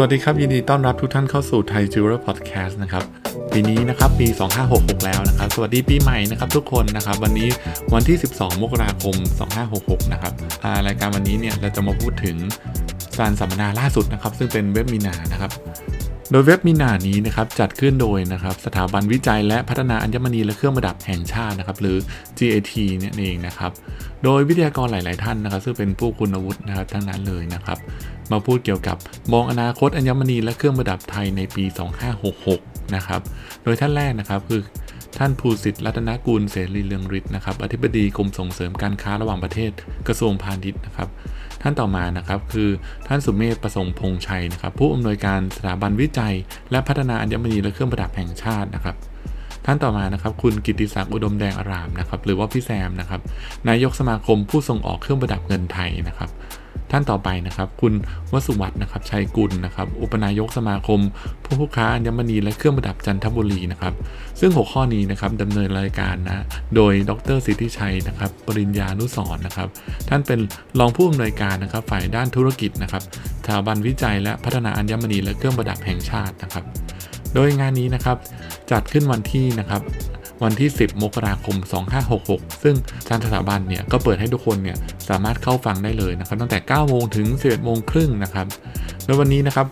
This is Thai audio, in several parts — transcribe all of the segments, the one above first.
สวัสดีครับ ยินดีต้อนรับทุกท่านเข้าสู่ไทยจิวเวอร์พอดแคสต์นะครับ ปีนี้นะครับปี 2566 แล้วนะครับ สวัสดีปีใหม่นะครับทุกคนนะครับ วันนี้วันที่ 12 มกราคม 2566 นะครับรายการวันนี้เนี่ยเราจะมาพูดถึงการสัมมนาล่าสุดนะครับ ซึ่งเป็นเว็บมีนานะครับโดยเว็บมินานี้นะครับจัดขึ้นโดยนะครับสถาบันวิจัยและพัฒนาอัญมณีและเครื่องประดับแห่งชาตินะครับหรือ GIT เนี่ยเองนะครับ โดยวิทยากรหลาย ๆ ท่านนะครับ ซึ่งเป็นผู้ทรงคุณวุฒินะครับทั้งนั้นเลยนะครับ มาพูดเกี่ยวกับมองอนาคตอัญมณีและเครื่องประดับไทยในปี 2566 นะครับ โดยท่านแรกนะครับคือท่านภูสิทธิ์รัตนกุลเสรีเรืองฤทธิ์นะครับ อธิบดีกรมส่งเสริมการค้าระหว่างประเทศกระทรวงพาณิชย์นะครับ ท่านต่อมานะครับคือท่านสุเมธประสงค์พงษ์ชัยนะครับ ผู้อำนวยการสถาบันวิจัย และพัฒนาอัญมณีและเครื่องประดับแห่งชาตินะครับ ท่านต่อมานะครับ คุณกิติศักดิ์อุดมแดงอารามนะครับ หรือว่าพี่แซมนะครับ นายกสมาคมผู้ส่งออกเครื่องประดับเงินไทยนะครับ ท่านต่อไปนะครับ คุณวสุวัฒน์นะครับชัยกุลนะครับ อุปนายกสมาคมผู้ผู้ค้าอัญมณีและเครื่องประดับจันทบุรีนะครับ ซึ่งหัวข้อนี้นะครับดำเนินรายการนะโดยดรสิทธิชัยนะครับ ปริญญานุสรณ์นะครับ ท่านเป็นรองผู้อำนวยการนะครับ ฝ่ายด้านธุรกิจนะครับสถาบันวิจัยและพัฒนาอัญมณีและเครื่องประดับแห่งชาตินะครับ โดยงานนี้นะครับจัดขึ้นวันที่นะครับ วันที่ 10 มกราคม 2566 ซึ่งทางสถาบันเนี่ยก็เปิดให้ทุกคนเนี่ยสามารถเข้าฟังได้เลยนะครับตั้งแต่ 9 โมงถึง 11 โมงครึ่งนะครับโดยวันนี้นะครับ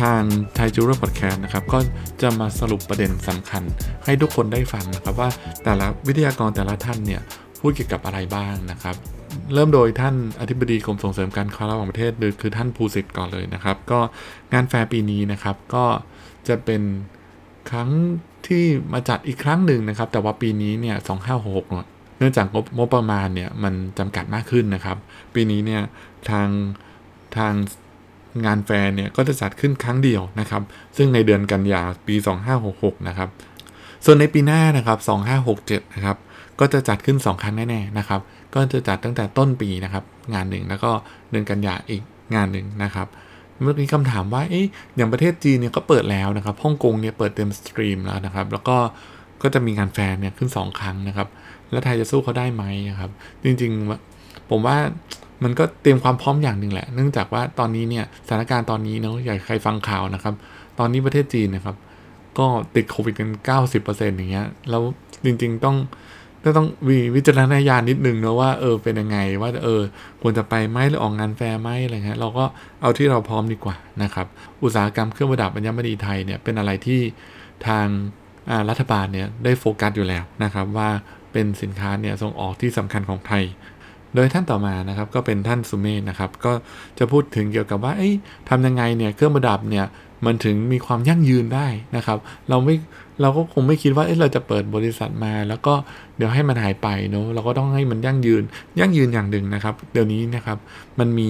ทางไทยจูเรอร์พอดแคสต์นะครับก็จะมาสรุปประเด็นสำคัญ ให้ทุกคนได้ฟังนะครับว่าแต่ละวิทยากรแต่ละท่านเนี่ยพูดเกี่ยวกับอะไรบ้างนะครับเริ่มโดยท่านอธิบดีกรมส่งเสริมการค้าระหว่างประเทศคือท่านภูสิทธิ์ก่อนเลยนะครับ ก็งานแฟร์ปีนี้นะครับก็จะเป็น ครั้งที่มาจัดอีกครั้งหนึ่งนะครับ แต่ว่าปีนี้เนี่ย2566เนี่ยเนื่องจากงบงบประมาณเนี่ยมันจำกัดมากขึ้นนะครับ ปีนี้เนี่ยทางทางงานแฟร์เนี่ยก็จะจัดขึ้นครั้งเดียวนะครับ ซึ่งในเดือนกันยาปี 2566 นะครับ ส่วนในปีหน้านะครับ 2567 นะครับ ก็จะจัดขึ้น 2 ครั้งแน่ๆนะครับ ก็จะจัดตั้งแต่ต้นปีนะครับ งานหนึ่งแล้วก็เดือนกันยาอีกงานหนึ่งนะครับ เมื่อกี้คำถามว่าเอ๊ะอย่างประเทศจีนเนี่ยก็เปิดแล้วนะครับฮ่องกงเนี่ยเปิดเต็ม steam แล้วนะครับ แล้วก็ก็จะมีงานแฟร์เนี่ยขึ้น 2 ครั้งนะครับ แล้วไทยจะสู้เขาได้ไหมครับ จริงๆผมว่ามันก็เตรียมความพร้อมอย่างหนึ่งแหละ เนื่องจากว่าตอนนี้เนี่ยสถานการณ์ตอนนี้เนาะอยากใครฟังข่าวนะครับ ตอนนี้ประเทศจีนนะครับ ก็ติดโควิดกัน 90%อย่างเงี้ยแล้วจริงๆต้อง ก็ต้องมีวิจารณญาณนิดนึงนะว่าเออเป็นยังไงว่าเออควรจะไปไหมหรือออกงานแฟร์ไหมอะไรเงี้ยเราก็เอาที่เราพร้อมดีกว่านะครับ อุตสาหกรรมเครื่องประดับอัญมณีไทยเนี่ยเป็นอะไรที่ทางรัฐบาลเนี่ยได้โฟกัสอยู่แล้วนะครับ ว่าเป็นสินค้าเนี่ยส่งออกที่สำคัญของไทย โดยท่านต่อมานะครับก็เป็นท่านสุเมธนะครับ ก็จะพูดถึงเกี่ยวกับว่าทำยังไงเนี่ยเครื่องประดับเนี่ยมันถึงมีความยั่งยืนได้นะครับ เราไม่ เราก็คงไม่คิดว่าเเราจะเปิดบริษัทมา แล้วก็เดี๋ยวให้มันหายไปเนาะเราก็ต้องให้มันยั่งยืน ยั่งยืนอย่างหนึ่งนะครับ เดี๋ยวนี้นะครับมันมี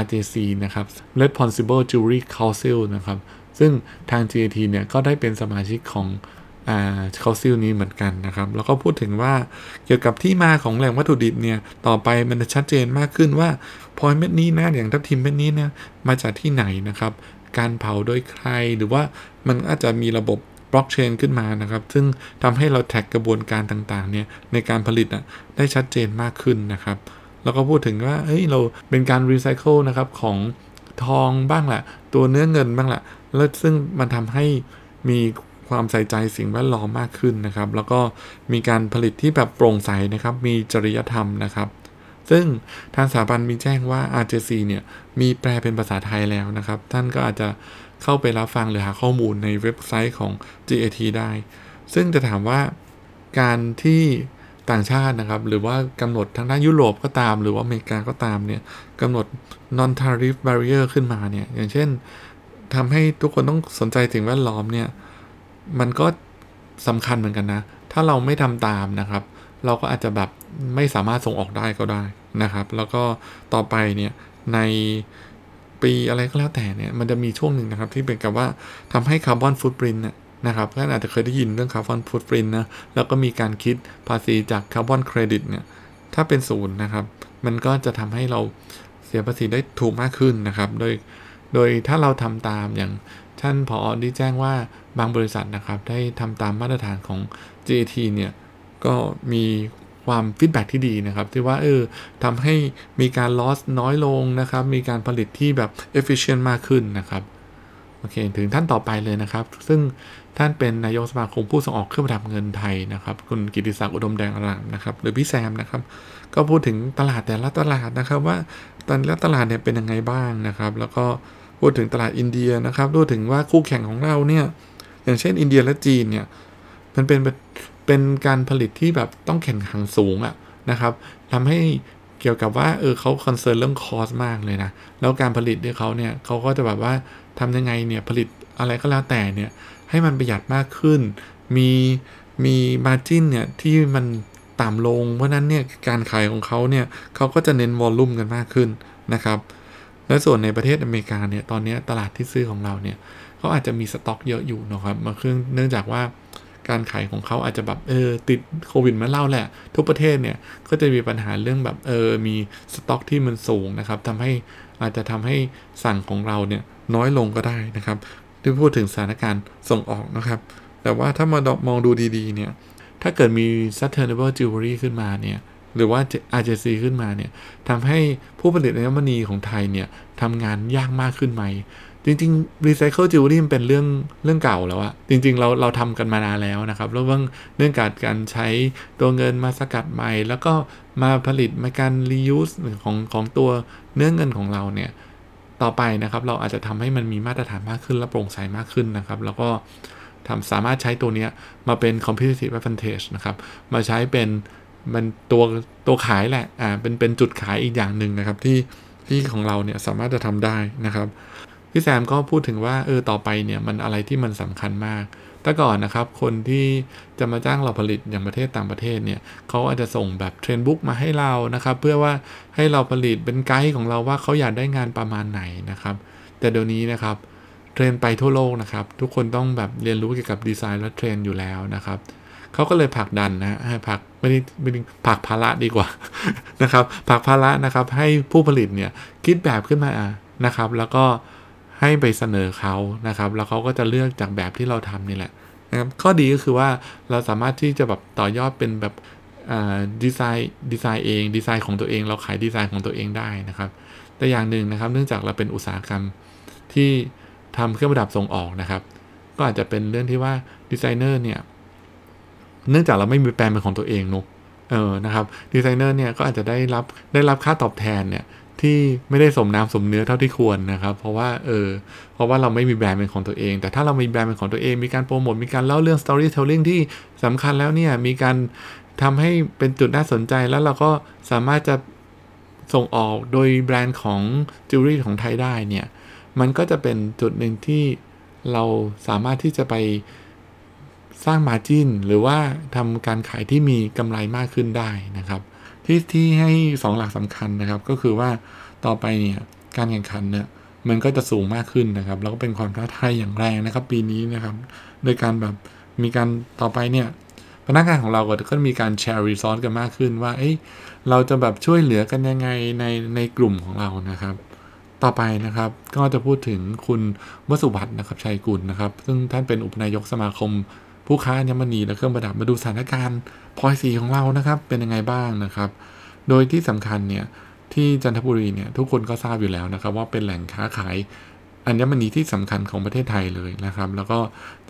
RJC นะครับ Responsible Jewelry Council นะครับ ซึ่งทาง GAT เนี่ยก็ได้เป็นสมาชิกของอ่าคาซิลนี้เหมือนกันนะครับ แล้วก็พูดถึงว่าเกี่ยวกับที่มาของแหล่งวัตถุดิบเนี่ย ต่อไปมันจะชัดเจนมากขึ้นว่าพลอยเม็ดนี้นะอย่างทับทิมเม็ดนี้เนี่ยมาจากที่ไหนนะครับ การเผาโดยใครหรือว่ามันอาจจะมีระบบ บล็อกเชนขึ้นมานะครับ ซึ่งทำให้เรา track กระบวนการต่างๆเนี่ยในการผลิตอะได้ชัดเจนมากขึ้นนะครับ แล้วก็พูดถึงว่าเฮ้ยเราเป็นการรีไซเคิลนะครับของทองบ้างแหละตัวเนื้อเงินบ้างแหละแล้วซึ่งมันทำให้มีความใส่ใจสิ่งแวดล้อมมากขึ้นนะครับ แล้วก็มีการผลิตที่แบบโปร่งใสนะครับ มีจริยธรรมนะครับ ซึ่งทางสถาบันมีแจ้งว่า RJC เนี่ยมีแปลเป็นภาษาไทยแล้วนะครับ ท่านก็อาจจะ เข้าไปรับฟังหรือหาข้อมูลในเว็บไซต์ของ GAT ได้ ซึ่งจะถามว่าการที่ต่างชาตินะครับ หรือว่ากำหนดทางด้านยุโรปก็ตาม หรือว่าอเมริกาก็ตามเนี่ยกำหนด non tariff barrier ขึ้นมาเนี่ย อย่างเช่นทำให้ทุกคนต้องสนใจสิ่งแวดล้อมเนี่ย มันก็สำคัญเหมือนกันนะ ถ้าเราไม่ทำตามนะครับ เราก็อาจจะแบบไม่สามารถส่งออกได้ก็ได้นะครับ แล้วก็ต่อไปเนี่ยใน ปีอะไรก็แล้วแต่เนี่ยมันจะมีช่วงหนึ่งนะครับที่เกี่ยวกับว่าทำให้คาร์บอนฟุตปรินต์นะครับท่านอาจจะเคยได้ยินเรื่องคาร์บอนฟุตปรินต์นะแล้วก็มีการคิดภาษีจากคาร์บอนเครดิตเนี่ยถ้าเป็นศูนย์นะครับ มันก็จะทำให้เราเสียภาษีได้ถูกมากขึ้นนะครับ โดยโดยถ้าเราทำตามอย่างท่านผอได้แจ้งว่าบางบริษัทนะครับ ได้ทำตามมาตรฐานของ GAT เนี่ยก็มี ความฟีดแบ็ที่ดีนะครับ ที่ว่าเออทำให้มีการ loss น้อยลงนะครับ มีการผลิตที่แบบ efficient มากขึ้นนะครับโอเคถึงท่านต่อไปเลยนะครับ ซึ่งท่านเป็นนายกสมาคมผู้ส่งออกเครื่องประดับเงินไทยนะครับ คุณกิติศักดิ์อุดมแดงอรามนะครับ หรือพี่แซมนะครับ ก็พูดถึงตลาดแต่ละตลาดนะครับ ว่าแต่ละตลาดเนี่ยเป็นยังไงบ้างนะครับ แล้วก็พูดถึงตลาดอินเดียนะครับพูดถึงว่าคู่แข่งของเราเนี่ยอย่างเช่นอินเดียและจีนเนี่ยมันเป็น เป็นการผลิตที่แบบต้องแข่งขันสูงอะนะครับทำให้เกี่ยวกับว่าเออเขา concern เรื่อง cost มากเลยนะแล้วการผลิตด้วยเขาเนี่ยเขาก็จะแบบว่าทำยังไงเนี่ยผลิตอะไรก็แล้วแต่เนี่ยให้มันประหยัดมากขึ้น มีมี margin เนี่ยที่มันต่ำลง เพราะนั้นเนี่ยการขายของเขาเนี่ยเขาก็จะเน้นวอลลุ่มกันมากขึ้นนะครับ และส่วนในประเทศอเมริกาเนี่ยตอนนี้ตลาดที่ซื้อของเราเนี่ยเขาอาจจะมีสต็อกเยอะอยู่นะครับมาเครื่องเนื่องจากว่า การขายของเขาอาจจะแบบเออติดโควิดมาเล่าแหละ ทุกประเทศเนี่ยก็จะมีปัญหาเรื่องแบบเออมีสต็อกที่มันสูงนะครับทำให้อาจจะทำให้สั่งของเราเนี่ยน้อยลงก็ได้นะครับที่พูดถึงสถานการณ์ส่งออกนะครับ แต่ว่าถ้ามามองดูดีๆเนี่ยถ้าเกิดมี sustainable jewelry ขึ้นมาเนี่ยหรือว่า RJC ขึ้นมาเนี่ยทำให้ผู้ผลิตอัญมณีของไทยเนี่ยทำงานยากมากขึ้นไหม จริงๆ Recycle Jewelry มันเป็นเรื่องเรื่องเก่าแล้วอะจริง ๆ เราเราทำกันมานานแล้วนะครับแล้วเรื่องเรื่องการการใช้ตัวเงินมาสกัดใหม่ แล้วก็มาผลิตมาการ reuse ของของตัวเนื้อเงินของเราเนี่ยต่อไปนะครับเราอาจจะทำให้มันมีมาตรฐานมากขึ้นและโปร่งใสมากขึ้นนะครับ แล้วก็ทำสามารถใช้ตัวนี้มาเป็น competitive advantage นะครับ มาใช้เป็นมันตัวตัวขายแหละอ่าเป็นเป็นจุดขายอีกอย่างหนึ่งนะครับที่ที่ของเราเนี่ยสามารถจะทำได้นะครับ พี่แซมก็พูดถึงว่าเออต่อไปเนี่ยมันอะไรที่มันสำคัญมาก แต่ก่อนนะครับ คนที่จะมาจ้างเราผลิตอย่างประเทศต่างประเทศเนี่ยเขาอาจจะส่งแบบเทรนบุ๊กมาให้เรานะครับ เพื่อว่าให้เราผลิตเป็นไกด์ของเราว่าเขาอยากได้งานประมาณไหนนะครับ แต่เดี๋ยวนี้นะครับเทรนไปทั่วโลกนะครับ ทุกคนต้องแบบเรียนรู้เกี่ยวกับดีไซน์และเทรนอยู่แล้วนะครับเขาก็เลยผลักดันนะให้ผลักไม่ได้ไม่ได้ผลักภาระดีกว่านะครับผลักภาระนะครับ ให้ผู้ผลิตเนี่ยคิดแบบขึ้นมานะครับ แล้วก็ ให้ไปเสนอเขานะครับ แล้วเขาก็จะเลือกจากแบบที่เราทำนี่แหละนะครับข้อดีก็คือว่าเราสามารถที่จะแบบต่อยอดเป็นแบบดีไซน์ดีไซน์เองดีไซน์ของตัวเองเราขายดีไซน์ของตัวเองได้นะครับ แต่อย่างหนึ่งนะครับ เนื่องจากเราเป็นอุตสาหกรรมที่ทำเครื่องประดับส่งออกนะครับ ก็อาจจะเป็นเรื่องที่ว่าดีไซเนอร์เนี่ยเนื่องจากเราไม่มีแบรนด์เป็นของตัวเองเนาะเออนะครับดีไซเนอร์เนี่ยก็อาจจะได้รับได้รับค่าตอบแทนเนี่ย ที่ไม่ได้สมน้ำสมเนื้อเท่าที่ควรนะครับ เพราะว่าเออเพราะว่าเราไม่มีแบรนด์เป็นของตัวเอง แต่ถ้าเรามีแบรนด์เป็นของตัวเอง มีการโปรโมทมีการเล่าเรื่อง storytelling ที่สำคัญแล้วเนี่ยมีการทำให้เป็นจุดน่าสนใจแล้วเราก็สามารถจะส่งออกโดยแบรนด์ของจิวเวลรี่ของไทยได้เนี่ยมันก็จะเป็นจุดหนึ่งที่เราสามารถที่จะไปสร้าง margin หรือว่าทำการขายที่มีกำไรมากขึ้นได้นะครับ ที่ที่ให้สองหลักสำคัญนะครับ ก็คือว่าต่อไปเนี่ยการแข่งขันเนี่ยมันก็จะสูงมากขึ้นนะครับ แล้วก็เป็นความท้าทายอย่างแรงนะครับ ปีนี้นะครับ โดยการแบบมีการต่อไปเนี่ยพนักงานของเราก็จะมีการแชร์รีซอสกันมากขึ้นว่าเอ้ยเราจะแบบช่วยเหลือกันยังไงในในกลุ่มของเรานะครับ ต่อไปนะครับก็จะพูดถึงคุณวสุบัตนะครับชัยกุลนะครับ ซึ่งท่านเป็นอุปนายกสมาคม ผู้ค้าอัญมณีและเครื่องประดับมาดูสถานการณ์พลอยสีของเรานะครับ เป็นยังไงบ้างนะครับ โดยที่สำคัญเนี่ยที่จันทบุรีเนี่ยทุกคนก็ทราบอยู่แล้วนะครับ ว่าเป็นแหล่งค้าขายอัญมณีที่สำคัญของประเทศไทยเลยนะครับ แล้วก็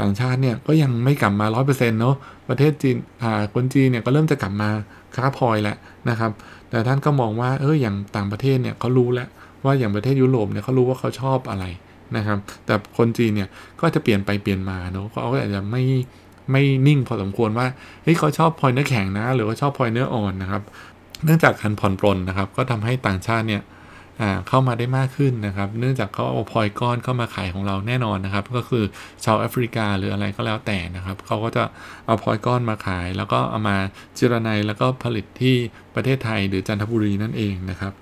ต่างชาติเนี่ยก็ยังไม่กลับมา 100%เนาะประเทศจีนอ่าคนจีนเนี่ยก็เริ่มจะกลับมาค้าพลอยแล้วนะครับ แต่ท่านก็มองว่าเอออย่างต่างประเทศเนี่ยเขารู้แล้วว่าอย่างประเทศยุโรปเนี่ยเขารู้ว่าเขาชอบอะไรนะครับ แต่คนจีนเนี่ยก็จะเปลี่ยนไปเปลี่ยนมาเนาะเขาอาจจะไม่ ไม่นิ่งพอสมควรว่าเฮ้ยเขาชอบพลอยเนื้อแข็งนะ หรือว่าชอบพลอยเนื้ออ่อนนะครับ เนื่องจากการผ่อนปลนนะครับ ก็ทำให้ต่างชาติเนี่ยเข้ามาได้มากขึ้นนะครับ เนื่องจากเขาเอาพลอยก้อนเข้ามาขายของเราแน่นอนนะครับ ก็คือชาวแอฟริกาหรืออะไรก็แล้วแต่นะครับ เขาก็จะเอาพลอยก้อนมาขาย แล้วก็เอามาเจรไนแล้วก็ผลิตที่ประเทศไทยหรือจันทบุรีนั่นเองนะครับ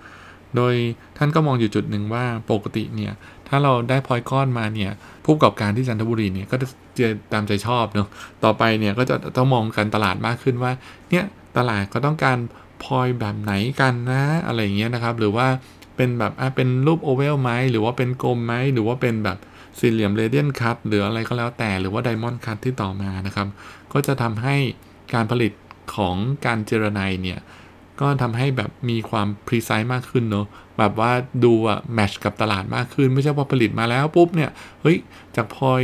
โดยท่านก็มองอยู่จุดหนึ่งว่าปกติเนี่ยถ้าเราได้พลอยก้อนมาเนี่ยผู้ประกอบการที่จันทบุรีเนี่ยก็จะตามใจชอบเนาะต่อไปเนี่ยก็จะต้องมองกันตลาดมากขึ้นว่าเนี่ยตลาดก็ต้องการพลอยแบบไหนกันนะอะไรเงี้ยนะครับ หรือว่าเป็นแบบอะเป็นรูปโอเวลไหมหรือว่าเป็นกลมไหมหรือว่าเป็นแบบสี่เหลี่ยมเรเดียนคัตหรืออะไรก็แล้วแต่หรือว่าไดมอนด์คัตที่ต่อมานะครับ ก็จะทำให้การผลิตของการเจรไนเนี่ย ก็ทำให้แบบมีความ precise มากขึ้นเนาะแบบว่าดูอะแมชกับตลาดมากขึ้น ไม่ใช่พอผลิตมาแล้วปุ๊บเนี่ยเฮ้ยจากพลอย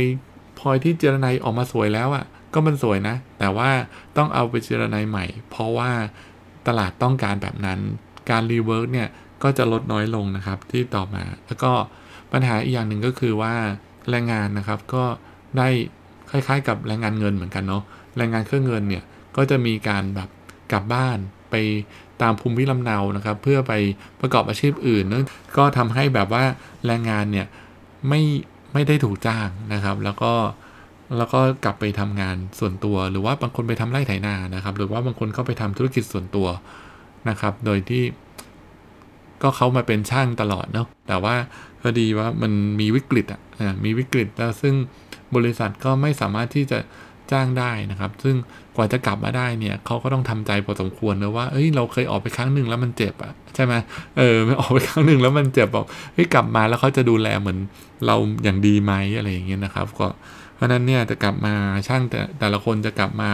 พลอยที่เจรไนออกมาสวยแล้วอะก็มันสวยนะ แต่ว่าต้องเอาไปเจียระไนใหม่ เพราะว่าตลาดต้องการแบบนั้น การ rework เนี่ยก็จะลดน้อยลงนะครับที่ต่อมา แล้วก็ปัญหาอีกอย่างหนึ่งก็คือว่าแรงงานนะครับก็ได้คล้ายๆ กับแรงงานเงินเหมือนกันเนาะแรงงานเครื่องเงินเนี่ยก็จะมีการแบบกลับบ้าน ไปตามภูมิลำเนานะครับ เพื่อไปประกอบอาชีพอื่นนั่นก็ทำให้แบบว่าแรงงานเนี่ยไม่ไม่ได้ถูกจ้างนะครับ แล้วก็แล้วก็กลับไปทำงานส่วนตัว หรือว่าบางคนไปทำไร่ไถนานะครับ หรือว่าบางคนก็ไปทำธุรกิจส่วนตัวนะครับ โดยที่ก็เขามาเป็นช่างตลอดเนาะแต่ว่าพอดีว่ามันมีวิกฤตอะมีวิกฤตแล้วซึ่งบริษัทก็ไม่สามารถที่จะ จ้างได้นะครับ ซึ่งกว่าจะกลับมาได้เนี่ยเขาก็ต้องทำใจพอสมควรนะว่าเอ้ยเราเคยออกไปครั้งหนึ่งแล้วมันเจ็บอะใช่ไหมเออไม่ออกไปครั้งหนึ่งแล้วมันเจ็บบอกเฮ้ยกลับมาแล้วเขาจะดูแลเหมือนเราอย่างดีไหมอะไรอย่างเงี้ยนะครับ ก็เพราะนั้นเนี่ยจะกลับมาช่างแต่แต่ละคนจะกลับมา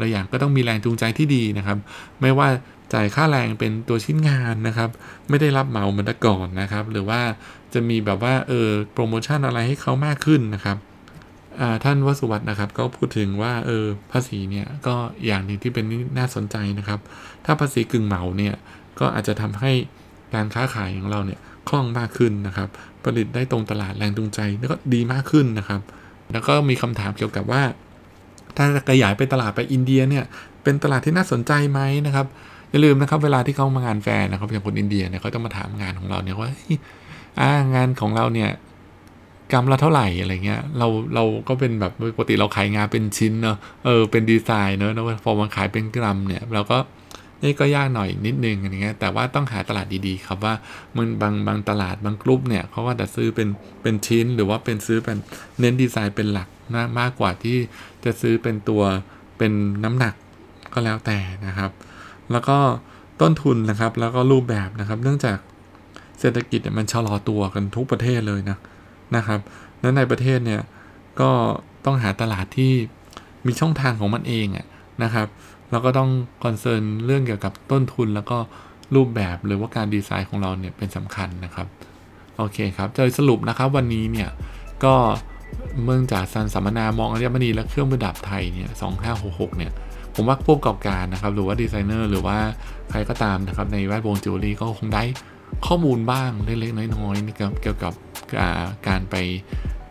ลาอย่างก็ต้องมีแรงจูงใจที่ดีนะครับ ไม่ว่าจ่ายค่าแรงเป็นตัวชิ้นงานนะครับ ไม่ได้รับเหมาเหมือนแต่ก่อนนะครับ หรือว่าจะมีแบบว่าเออโปรโมชั่นอะไรให้เขามากขึ้นนะครับ ท่านวสุวัตนะครับก็พูดถึงว่าเออภาษีเนี่ยก็อย่างหนึ่งที่เป็นน่าสนใจนะครับ ถ้าภาษีกึ่งเหมาเนี่ยก็อาจจะทำให้การค้าขายของเราเนี่ยคล่องมากขึ้นนะครับ ผลิตได้ตรงตลาดแรงจูงใจแล้วก็ดีมากขึ้นนะครับ แล้วก็มีคำถามเกี่ยวกับว่า ถ้าขยายไปตลาดไปอินเดียเนี่ยเป็นตลาดที่น่าสนใจไหมนะครับอย่าลืมนะครับเวลาที่เขามางานแฟร์นะครับอย่างคนอินเดียเนี่ยเขาจะมาถามงานของเราเนี่ยว่าอ่างานของเราเนี่ย กรัมละเท่าไหร่อะไรเงี้ยเราเราก็เป็นแบบปกติเราขายงานเป็นชิ้นเนอะเออเป็นดีไซน์เนอะแล้วพอมาขายเป็นกรัมเนี่ยเราก็นี่ก็ยากหน่อยนิดนึงอะไรเงี้ยแต่ว่าต้องหาตลาดดีๆ ครับว่ามันบางบางตลาดบางกลุ่มเนี่ยเขาก็จะซื้อเป็นเป็นชิ้นหรือว่าเป็นซื้อเป็นเน้นดีไซน์เป็นหลักมากมากกว่าที่จะซื้อเป็นตัวเป็นน้ำหนักก็แล้วแต่นะครับ แล้วก็ต้นทุนนะครับแล้วก็รูปแบบนะครับ เนื่องจากเศรษฐกิจมันชะลอตัวกันทุกประเทศเลยนะ นะครับแล้วในประเทศเนี่ยก็ต้องหาตลาดที่มีช่องทางของมันเองอะนะครับ แล้วก็ต้อง concern เรื่องเกี่ยวกับต้นทุนแล้วก็รูปแบบหรือว่าการดีไซน์ของเราเนี่ยเป็นสำคัญนะครับ โอเคครับโดยสรุปนะครับวันนี้เนี่ยก็เมืองจากซันสัมมนามองอัญมณีและเครื่องประดับไทยเนี่ยสองห้าหกหกเนี่ยผมว่าผู้ประกอบการนะครับหรือว่าดีไซเนอร์หรือว่าใครก็ตามนะครับในแวดวงจิวเวลรี่ก็คงได้ ข้อมูลบ้างเล็กๆน้อยๆเกี่ยวกับการไป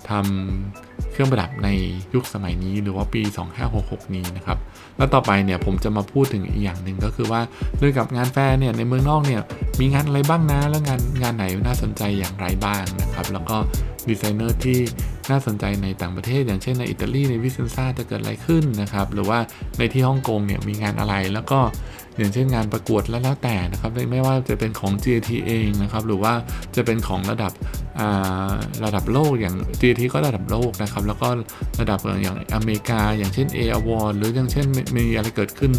ทำเครื่องประดับในยุคสมัยนี้หรือว่าปี 2566 นี้นะครับ แล้วต่อไปเนี่ยผมจะมาพูดถึงอีกอย่างหนึ่งก็คือว่าเรื่องกับงานแฟร์เนี่ยในเมืองนอกเนี่ยมีงานอะไรบ้างนะแล้วงานงานไหนน่าสนใจอย่างไรบ้างนะครับ แล้วก็ดีไซเนอร์ที่น่าสนใจในต่างประเทศ อย่างเช่นในอิตาลีในวิเซนซ่าจะเกิดอะไรขึ้นนะครับ หรือว่าในที่ฮ่องกงเนี่ยมีงานอะไรแล้วก็ อย่างเช่นงานประกวดแล้วแล้วแต่นะครับไม่ว่าจะเป็นของ GT เองนะครับหรือว่าจะเป็นของระดับระดับโลกอย่าง GT ก็ระดับโลกนะครับแล้วก็ระดับอย่างอเมริกา อย่างเช่น A Award หรืออย่างเช่นมีอะไรเกิดขึ้น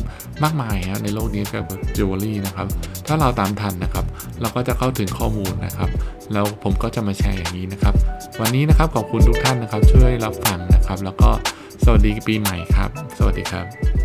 มากมายนในโลกนี้กับจิวเวลรี่นะครับถ้าเราตามทันนะครับ เราก็จะเข้าถึงข้อมูลนะครับแล้วผมก็จะมาแชร์อย่างนี้นะครับ วันนี้นะครับขอบคุณทุกท่านนะครับ ช่วยรับฟังนะครับ แล้วก็สวัสดีปีใหม่ครับ สวัสดีครับ